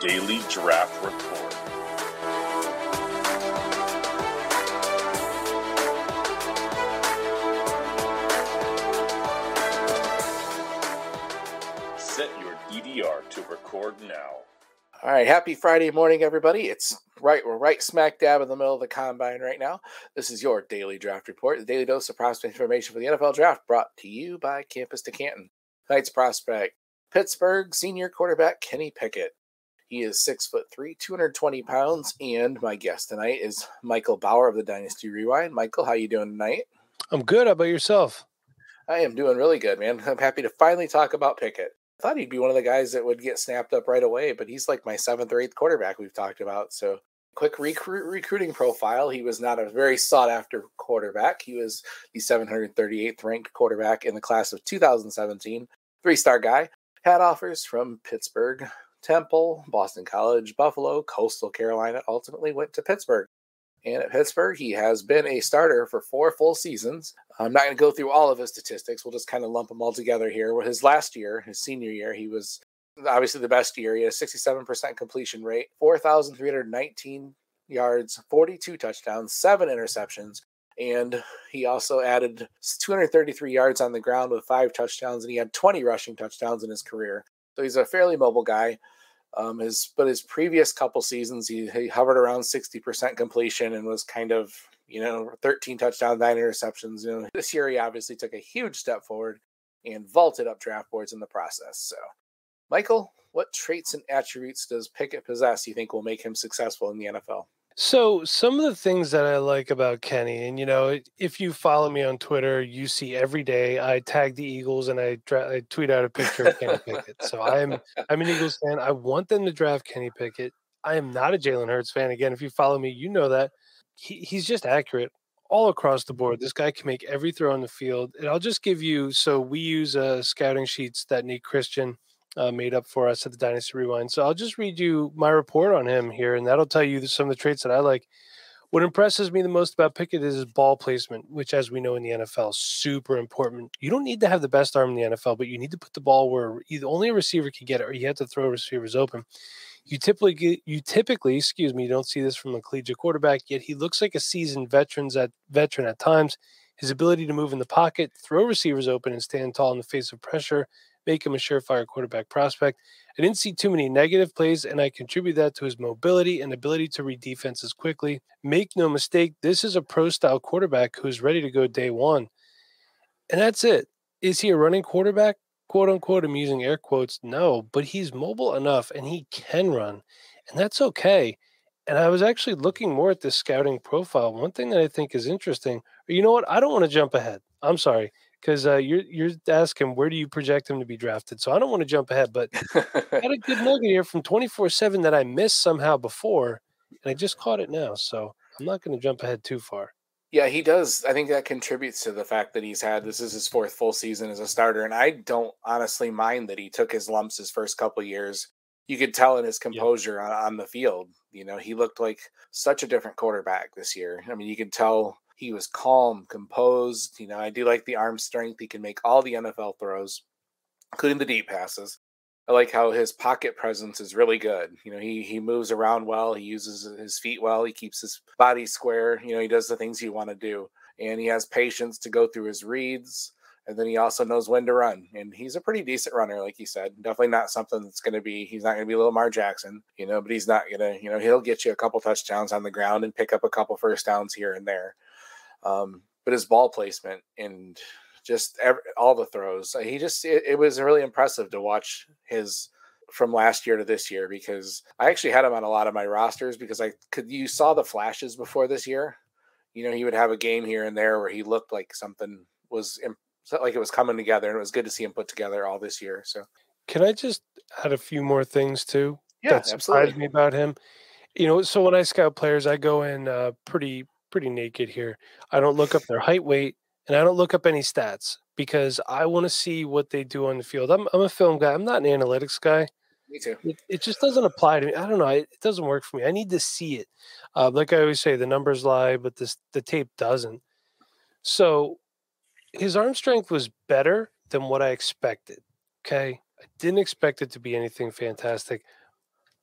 Daily Draft Report. Set your DDR to record now. All right, happy Friday morning, everybody. It's right, we're right smack dab in the middle of the combine right now. This is your daily draft report, the daily dose of prospect information for the NFL draft, brought to you by Campus to Canton. Tonight's prospect, Pittsburgh senior quarterback Kenny Pickett. He is six foot three, 220 pounds, and my guest tonight is Michael Bauer of the Dynasty Rewind. Michael, how are you doing tonight? I'm good. How about yourself? I am doing really good, man. I'm happy to finally talk about Pickett. I thought he'd be one of the guys that would get snapped up right away, but he's like my seventh or eighth quarterback we've talked about. So, quick recruit, recruiting profile. He was not a very sought after quarterback. He was the 738th ranked quarterback in the class of 2017. Three star guy. Had offers from Pittsburgh, Temple, Boston College, Buffalo, Coastal Carolina. Ultimately went to Pittsburgh. And at Pittsburgh, he has been a starter for four full seasons. I'm not going to go through all of his statistics. We'll just kind of lump them all together here. His last year, his senior year, he was obviously the best year. He had a 67% completion rate, 4,319 yards, 42 touchdowns, seven interceptions. And he also added 233 yards on the ground with five touchdowns, and he had 20 rushing touchdowns in his career. So he's a fairly mobile guy. Um, his but his previous couple seasons, he, he hovered around 60% completion and was kind of you know 13 touchdowns, nine interceptions. You know this year he obviously took a huge step forward and vaulted up draft boards in the process. So, Michael, what traits and attributes does Pickett possess you think will make him successful in the NFL? So, some of the things that I like about Kenny, and you know, if you follow me on Twitter, you see every day I tag the Eagles and I, dra- I tweet out a picture of Kenny Pickett. So I'm I'm an Eagles fan. I want them to draft Kenny Pickett. I am not a Jalen Hurts fan. Again, if you follow me, you know that he, he's just accurate all across the board. This guy can make every throw on the field. And I'll just give you so we use uh, scouting sheets that Nate Christian uh, made up for us at the Dynasty Rewind. So I'll just read you my report on him here, and that'll tell you some of the traits that I like. What impresses me the most about Pickett is his ball placement, which, as we know in the NFL, is super important. You don't need to have the best arm in the NFL, but you need to put the ball where either only a receiver can get it, or you have to throw receivers open. You typically get, you typically, excuse me, you don't see this from a collegiate quarterback, yet he looks like a seasoned veterans at veteran at times. His ability to move in the pocket, throw receivers open, and stand tall in the face of pressure make him a surefire quarterback prospect. I didn't see too many negative plays, and I contribute that to his mobility and ability to read defenses quickly. Make no mistake, this is a pro style quarterback who's ready to go day one. And that's it. Is he a running quarterback? Quote unquote, I'm using air quotes. No, but he's mobile enough and he can run, and that's okay. And I was actually looking more at this scouting profile. One thing that I think is interesting, you know what? I don't want to jump ahead. I'm sorry because uh, you're you're asking where do you project him to be drafted. So I don't want to jump ahead, but I had a good nugget here from twenty four seven that I missed somehow before, and I just caught it now. So I'm not going to jump ahead too far. Yeah, he does. I think that contributes to the fact that he's had this is his fourth full season as a starter, and I don't honestly mind that he took his lumps his first couple years. You could tell in his composure on, on the field. You know, he looked like such a different quarterback this year. I mean, you could tell he was calm, composed. You know, I do like the arm strength. He can make all the NFL throws, including the deep passes. I like how his pocket presence is really good. You know, he he moves around well. He uses his feet well. He keeps his body square. You know, he does the things you want to do, and he has patience to go through his reads. And then he also knows when to run, and he's a pretty decent runner, like you said. Definitely not something that's going to be. He's not going to be Lamar Jackson, you know, but he's not going to. You know, he'll get you a couple touchdowns on the ground and pick up a couple first downs here and there. Um, but his ball placement and just every, all the throws, he just it, it, was really impressive to watch his from last year to this year because I actually had him on a lot of my rosters because I could you saw the flashes before this year. You know, he would have a game here and there where he looked like something was like it was coming together, and it was good to see him put together all this year. So, can I just add a few more things too? Yeah, that surprised absolutely. me about him. You know, so when I scout players, I go in uh, pretty pretty naked here. I don't look up their height, weight, and I don't look up any stats because I want to see what they do on the field. I'm, I'm a film guy. I'm not an analytics guy. Me too. It, it just doesn't apply to me. I don't know. It, it doesn't work for me. I need to see it. Uh, like I always say, the numbers lie, but this the tape doesn't. So his arm strength was better than what I expected. Okay. I didn't expect it to be anything fantastic.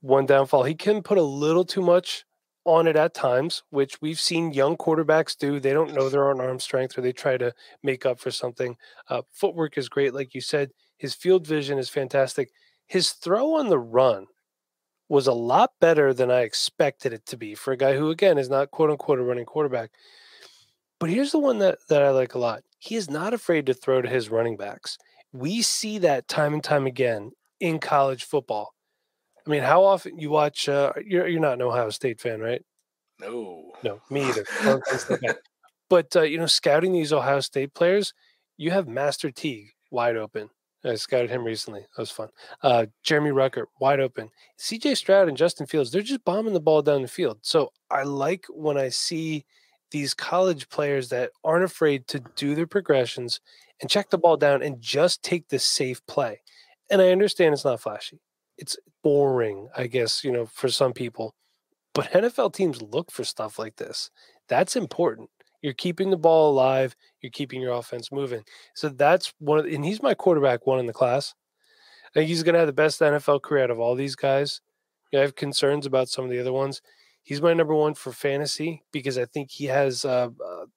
one downfall. He can put a little too much on it at times, which we've seen young quarterbacks do. They don't know their own arm strength or they try to make up for something. Uh, footwork is great, like you said. His field vision is fantastic. His throw on the run was a lot better than I expected it to be for a guy who, again, is not quote unquote a running quarterback. But here's the one that, that I like a lot. He is not afraid to throw to his running backs. We see that time and time again in college football. I mean, how often you watch? Uh, you're you're not an Ohio State fan, right? No, no, me either. but uh, you know, scouting these Ohio State players, you have Master Teague wide open. I scouted him recently. That was fun. Uh, Jeremy Ruckert wide open. CJ Stroud and Justin Fields, they're just bombing the ball down the field. So I like when I see these college players that aren't afraid to do their progressions and check the ball down and just take the safe play. And I understand it's not flashy. It's boring, I guess, you know, for some people. But NFL teams look for stuff like this. That's important. You're keeping the ball alive. You're keeping your offense moving. So that's one of, and he's my quarterback one in the class. I think he's going to have the best NFL career out of all these guys. I have concerns about some of the other ones. He's my number one for fantasy because I think he has uh,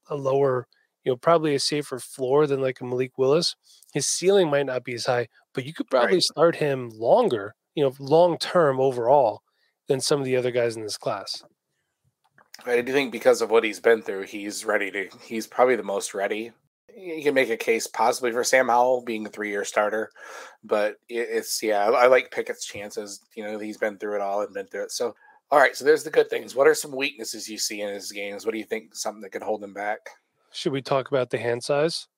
a lower, you know, probably a safer floor than like a Malik Willis. His ceiling might not be as high, but you could probably right. start him longer, you know, long term overall than some of the other guys in this class. I do think because of what he's been through, he's ready to. He's probably the most ready. You can make a case possibly for Sam Howell being a three-year starter, but it's yeah. I like Pickett's chances. You know, he's been through it all and been through it. So, all right. So there's the good things. What are some weaknesses you see in his games? What do you think? Something that could hold him back? Should we talk about the hand size?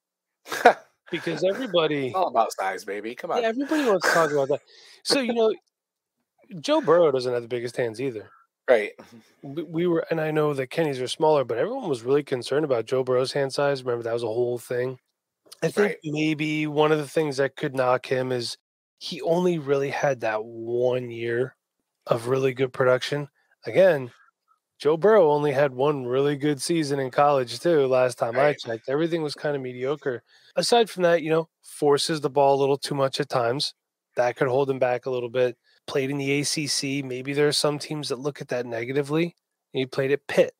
because everybody all about size, baby. Come on. Yeah, everybody wants to talk about that. So you know, Joe Burrow doesn't have the biggest hands either. Right. We were, and I know that Kenny's are smaller, but everyone was really concerned about Joe Burrow's hand size. Remember, that was a whole thing. I think right. maybe one of the things that could knock him is he only really had that one year of really good production. Again, Joe Burrow only had one really good season in college, too, last time right. I checked. Everything was kind of mediocre. Aside from that, you know, forces the ball a little too much at times. That could hold him back a little bit played in the ACC. Maybe there are some teams that look at that negatively. He played at Pitt.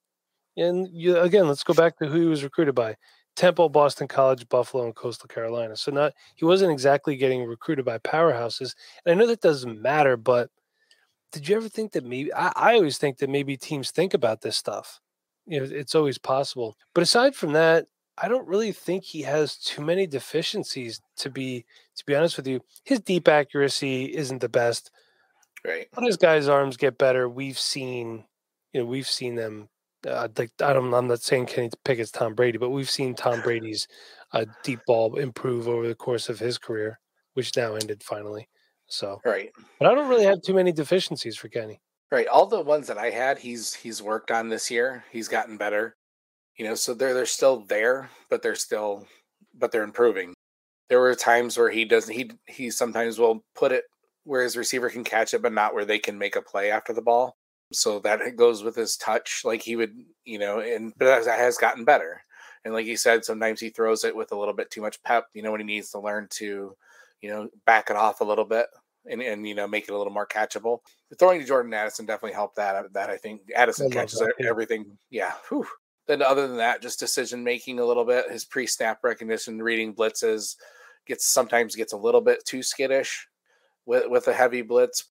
And you, again, let's go back to who he was recruited by. Temple, Boston College, Buffalo, and Coastal Carolina. So not he wasn't exactly getting recruited by powerhouses. And I know that doesn't matter, but did you ever think that maybe I, I always think that maybe teams think about this stuff. You know, it's always possible. But aside from that, I don't really think he has too many deficiencies to be to be honest with you. His deep accuracy isn't the best. Right. But as guys' arms get better, we've seen, you know, we've seen them. Uh, like I don't, I'm not saying Kenny Pickett's Tom Brady, but we've seen Tom Brady's uh, deep ball improve over the course of his career, which now ended finally. So right. But I don't really have too many deficiencies for Kenny. Right. All the ones that I had, he's he's worked on this year. He's gotten better. You know, so they're they're still there, but they're still but they're improving. There were times where he doesn't he he sometimes will put it where his receiver can catch it, but not where they can make a play after the ball. So that goes with his touch, like he would, you know, and but that has gotten better. And like you said, sometimes he throws it with a little bit too much pep, you know, when he needs to learn to, you know, back it off a little bit and, and you know, make it a little more catchable. The throwing to Jordan Addison definitely helped that. Uh, that I think Addison I catches that, everything. Yeah. Whew. Then other than that, just decision making a little bit, his pre snap recognition, reading blitzes, gets sometimes gets a little bit too skittish with with a heavy blitz.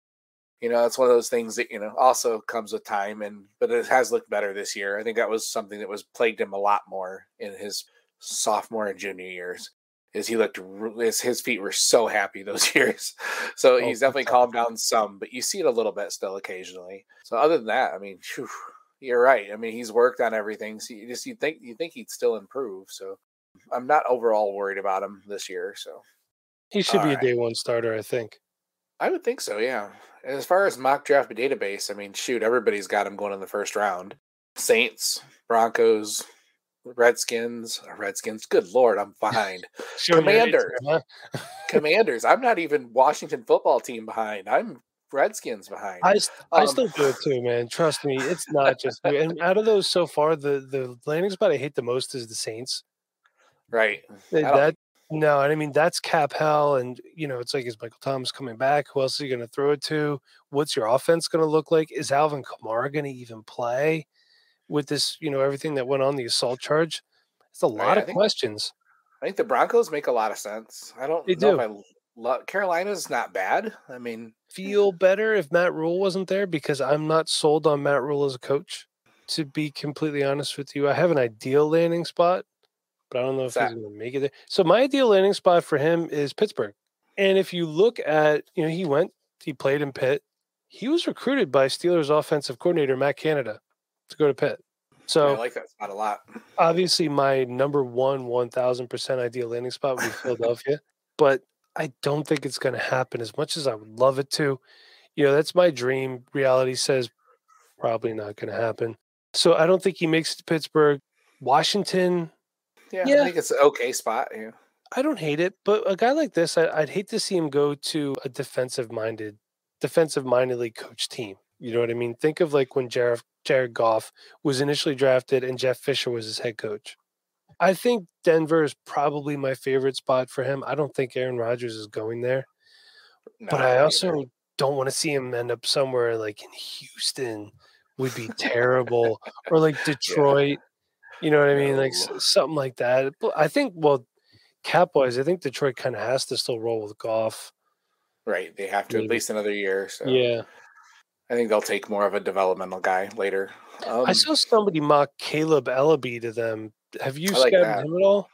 You know, it's one of those things that you know also comes with time, and but it has looked better this year. I think that was something that was plagued him a lot more in his sophomore and junior years. Is he looked his his feet were so happy those years, so oh, he's definitely calmed down some, but you see it a little bit still occasionally. So other than that, I mean, whew, you're right. I mean, he's worked on everything. So you just you think you think he'd still improve. So I'm not overall worried about him this year. So he should All be right. a day one starter, I think. I would think so, yeah. As far as mock draft database, I mean, shoot, everybody's got him going in the first round. Saints, Broncos, Redskins, uh, Redskins. Good lord, I'm behind. Commanders, Commanders. I'm not even Washington football team behind. I'm Redskins behind. I, I um, still do it too, man. Trust me, it's not just me. And out of those so far, the the landing spot I hate the most is the Saints. Right. That No, and I mean that's cap hell, and you know it's like is Michael Thomas coming back? Who else are you going to throw it to? What's your offense going to look like? Is Alvin Kamara going to even play with this? You know everything that went on the assault charge. It's a oh, lot Right, I of think- questions. I think the Broncos make a lot of sense. I don't They know do. if I love Carolina's not bad. I mean, eh. Feel better if Matt Rhule wasn't there because I'm not sold on Matt Rhule as a coach. To be completely honest with you, I have an ideal landing spot, but I don't know if What's he's going to make it there. So my ideal landing spot for him is Pittsburgh. And if you look at, you know, he went, he played in Pitt. He was recruited by Steelers offensive coordinator Matt Canada to go to Pitt. So I like that spot a lot. obviously my number one 1000% ideal landing spot would be Philadelphia, but I don't think it's going to happen as much as I would love it to. You know, that's my dream. Reality says probably not going to happen. So I don't think he makes it to Pittsburgh. Washington, Yeah, Yeah. I think it's an okay spot. Yeah. I don't hate it, but a guy like this, I, I'd hate to see him go to a defensive minded, defensive mindedly coached team. You know what I mean? Think of like when Jared, Jared Goff was initially drafted and Jeff Fisher was his head coach. I think Denver is probably my favorite spot for him. I don't think Aaron Rodgers is going there, No, but I either. also don't want to see him end up somewhere like in Houston would be terrible or like Detroit. You know what I mean? Like something like that. But I think, well, cap wise, I think Detroit kind of has to still roll with Goff. right. They have to at least another year. So Yeah. I think they'll take more of a developmental guy later. Um, I saw somebody mock Kaleb Eleby to them. Have you I like scouted him at all?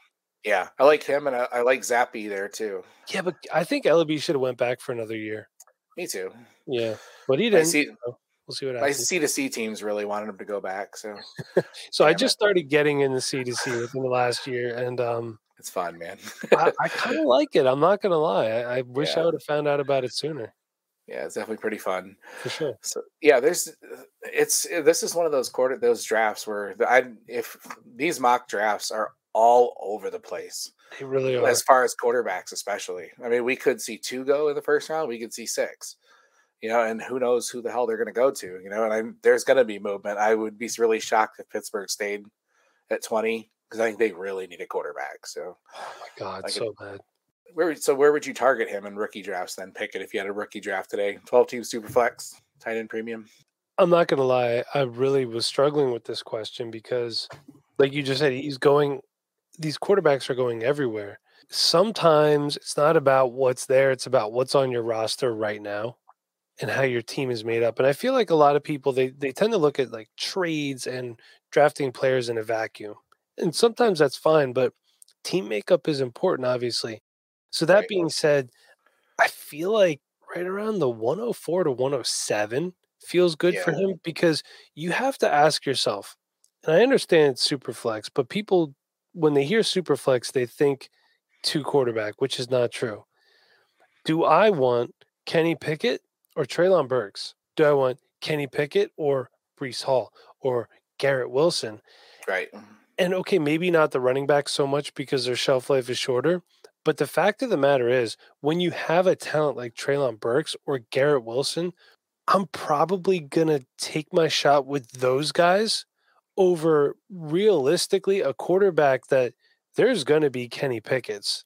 yeah, I like him, and I, I like Zappe there too. Yeah, but I think Ellaby should have went back for another year. Me too. Yeah, but he I didn't. see. so we'll see what My happens. C to C teams really wanted him to go back, so So I just it. started getting in the C to C within the last year, and um, it's fun, man. I, I kind of like it. I'm not gonna lie. I, I wish I would have found out about it sooner, yeah, it's definitely pretty fun. for sure. So yeah, there's uh, it's eh, this is one of those quarter those drafts where the, I if these mock drafts are all over the place They really are. as far as quarterbacks, especially. I mean, we could see two go in the first round, we could see six, you know, and who knows who the hell they're going to go to, you know. And I'm, there's going to be movement. I would be really shocked if Pittsburgh stayed at 20 because I think they really need a quarterback. So Oh my god, could- so bad. Where so where would you target him in rookie drafts then? Pick it if you had a rookie draft today. 12 team super flex, tight end premium. I'm not gonna lie. I really was struggling with this question because, like you just said, he's going. These quarterbacks are going everywhere. Sometimes it's not about what's there; it's about what's on your roster right now, and how your team is made up. And I feel like a lot of people they they tend to look at like trades and drafting players in a vacuum, and sometimes that's fine. But team makeup is important, obviously. So that Right. being said, I feel like right around the 104 to 107 feels good for him because you have to ask yourself, and I understand it's super flex, but people when they hear super flex, they think two quarterback, which is not true. Do I want Kenny Pickett or Treylon Burks? Do I want Kenny Pickett or Breece Hall or Garrett Wilson? Right. and okay, maybe not the running back so much because their shelf life is shorter. But the fact of the matter is, when you have a talent like Treylon Burks or Garrett Wilson, I'm probably gonna take my shot with those guys over realistically a quarterback that there's gonna be Kenny Pickett's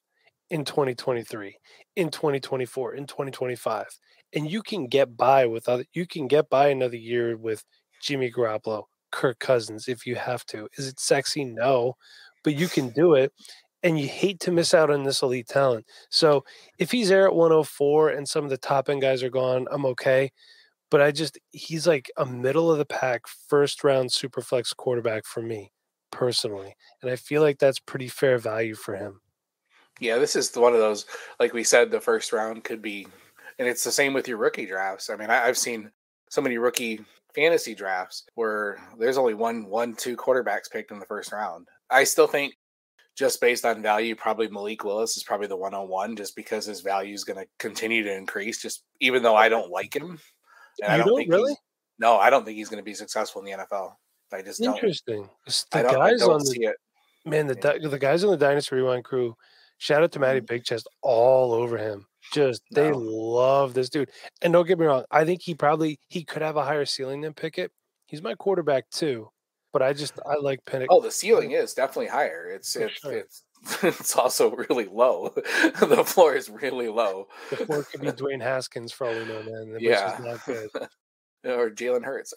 in 2023, in 2024, in 2025. And you can get by with other you can get by another year with Jimmy Garoppolo, Kirk Cousins if you have to. Is it sexy? No, but you can do it. And you hate to miss out on this elite talent. So if he's there at 104 and some of the top end guys are gone, I'm okay. But I just, he's like a middle of the pack, first round super flex quarterback for me personally. And I feel like that's pretty fair value for him. Yeah, this is one of those, like we said, the first round could be, and it's the same with your rookie drafts. I mean, I, I've seen so many rookie fantasy drafts where there's only one, one, two quarterbacks picked in the first round. I still think, just based on value, probably Malik Willis is probably the one on one, just because his value is going to continue to increase. Just even though I don't like him, and I don't don't think really? no, I don't think he's going to be successful in the NFL. I just don't. Interesting. I The don't, guys don't on the. Man, the Yeah. the guys on the Dynasty Rewind crew, shout out to Matty Mhm. Big Chest all over him. Just they No. love this dude. And don't get me wrong, I think he probably he could have a higher ceiling than Pickett. He's my quarterback too, but I just I like Pickett. Oh, the ceiling is definitely higher. It's it's sure. it's it's also really low. the floor is really low. The floor could be Dwayne Haskins for all we know, man. Yeah. not good. or Jalen Hurts.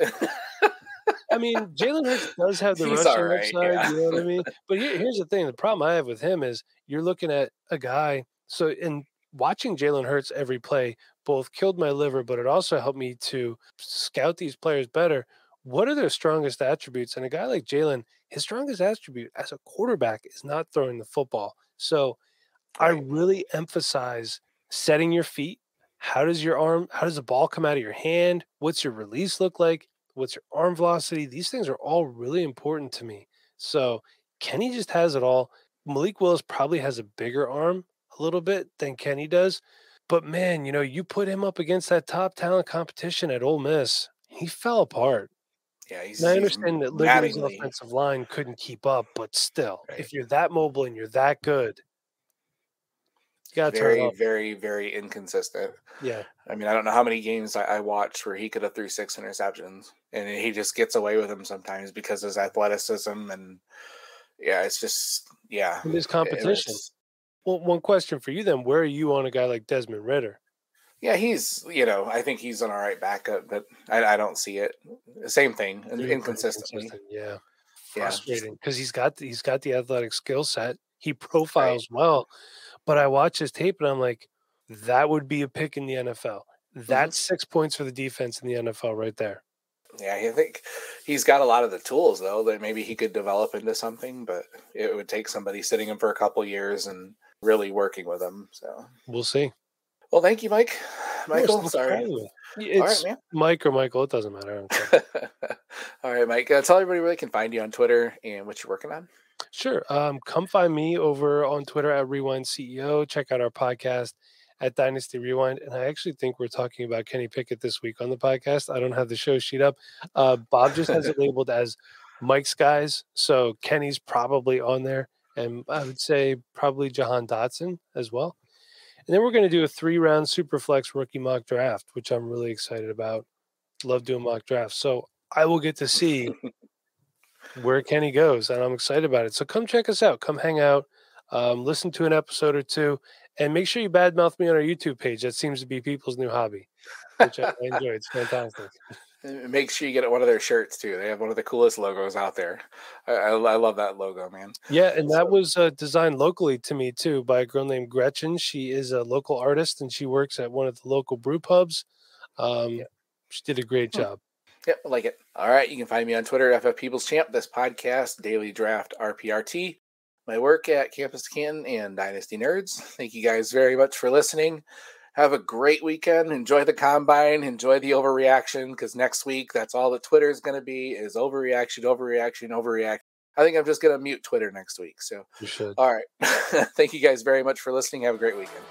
I mean, Jalen Hurts does have the He's rushing right, upside. yeah. You know what I mean? But here, here's the thing: the problem I have with him is you're looking at a guy. So in watching Jalen Hurts every play, both killed my liver, but it also helped me to scout these players better. What are their strongest attributes? And a guy like Jalen, his strongest attribute as a quarterback is not throwing the football. So I really emphasize setting your feet. How does your arm, how does the ball come out of your hand? What's your release look like? What's your arm velocity? These things are all really important to me. So Kenny just has it all. Malik Willis probably has a bigger arm a little bit than Kenny does. But man, you know, you put him up against that top talent competition at Ole Miss, he fell apart. Yeah, he's. And I he's understand that Liberty's offensive line couldn't keep up, but still, Right. if you're that mobile and you're that good, you got very, very, very inconsistent. Yeah. I mean, I don't know how many games I, I watched where he could have threw six interceptions, and he just gets away with them sometimes because of his athleticism and yeah, it's just yeah. It- competition. it's- Well, one question for you then: Where are you on a guy like Desmond Ridder? Yeah, he's you know I think he's an all right backup, but I, I don't see it. Same thing, inconsistently. inconsistent, Yeah. Yeah, Frustrating because he's got he's got the athletic skill set. He profiles well, but I watch his tape and I'm like, that would be a pick in the NFL. Mm-hmm. That's six points for the defense in the NFL right there. Yeah, I think he's got a lot of the tools though that maybe he could develop into something, but it would take somebody sitting him for a couple years and really working with him. So, We'll see. Well, thank you, Mike. Michael, sorry. It's right, man. Mike or Michael. It doesn't matter. I don't care. All right, Mike. Uh, tell everybody where they can find you on Twitter and what you're working on. Sure. Um, come find me over on Twitter at Rewind CEO. Check out our podcast at Dynasty Rewind. And I actually think we're talking about Kenny Pickett this week on the podcast. I don't have the show sheet up. Uh, Bob just has it labeled as Mike's guys. So Kenny's probably on there. And I would say probably Jahan Dotson as well. And then we're going to do a three round Superflex rookie mock draft, which I'm really excited about. Love doing mock drafts. So I will get to see where Kenny goes, and I'm excited about it. So come check us out. Come hang out. Um, listen to an episode or two, and make sure you badmouth me on our YouTube page. That seems to be people's new hobby, which I, I enjoy. It's fantastic. Make sure you get one of their shirts too. They have one of the coolest logos out there. I, I, I love that logo, man. Yeah, and that was uh, designed locally to me too by a girl named Gretchen. She is a local artist, and she works at one of the local brew pubs. Um, She did a great Hmm. job. Yep, I like it. All right, you can find me on Twitter, FF People's Champ. This podcast, Daily Draft RPRT. My work at Campus Canton and Dynasty Nerds. Thank you guys very much for listening. Have a great weekend. Enjoy the combine. Enjoy the overreaction because next week, that's all that Twitter is going to be is overreaction, overreaction, overreaction. I think I'm just going to mute Twitter next week. So, all right. Thank you guys very much for listening. Have a great weekend.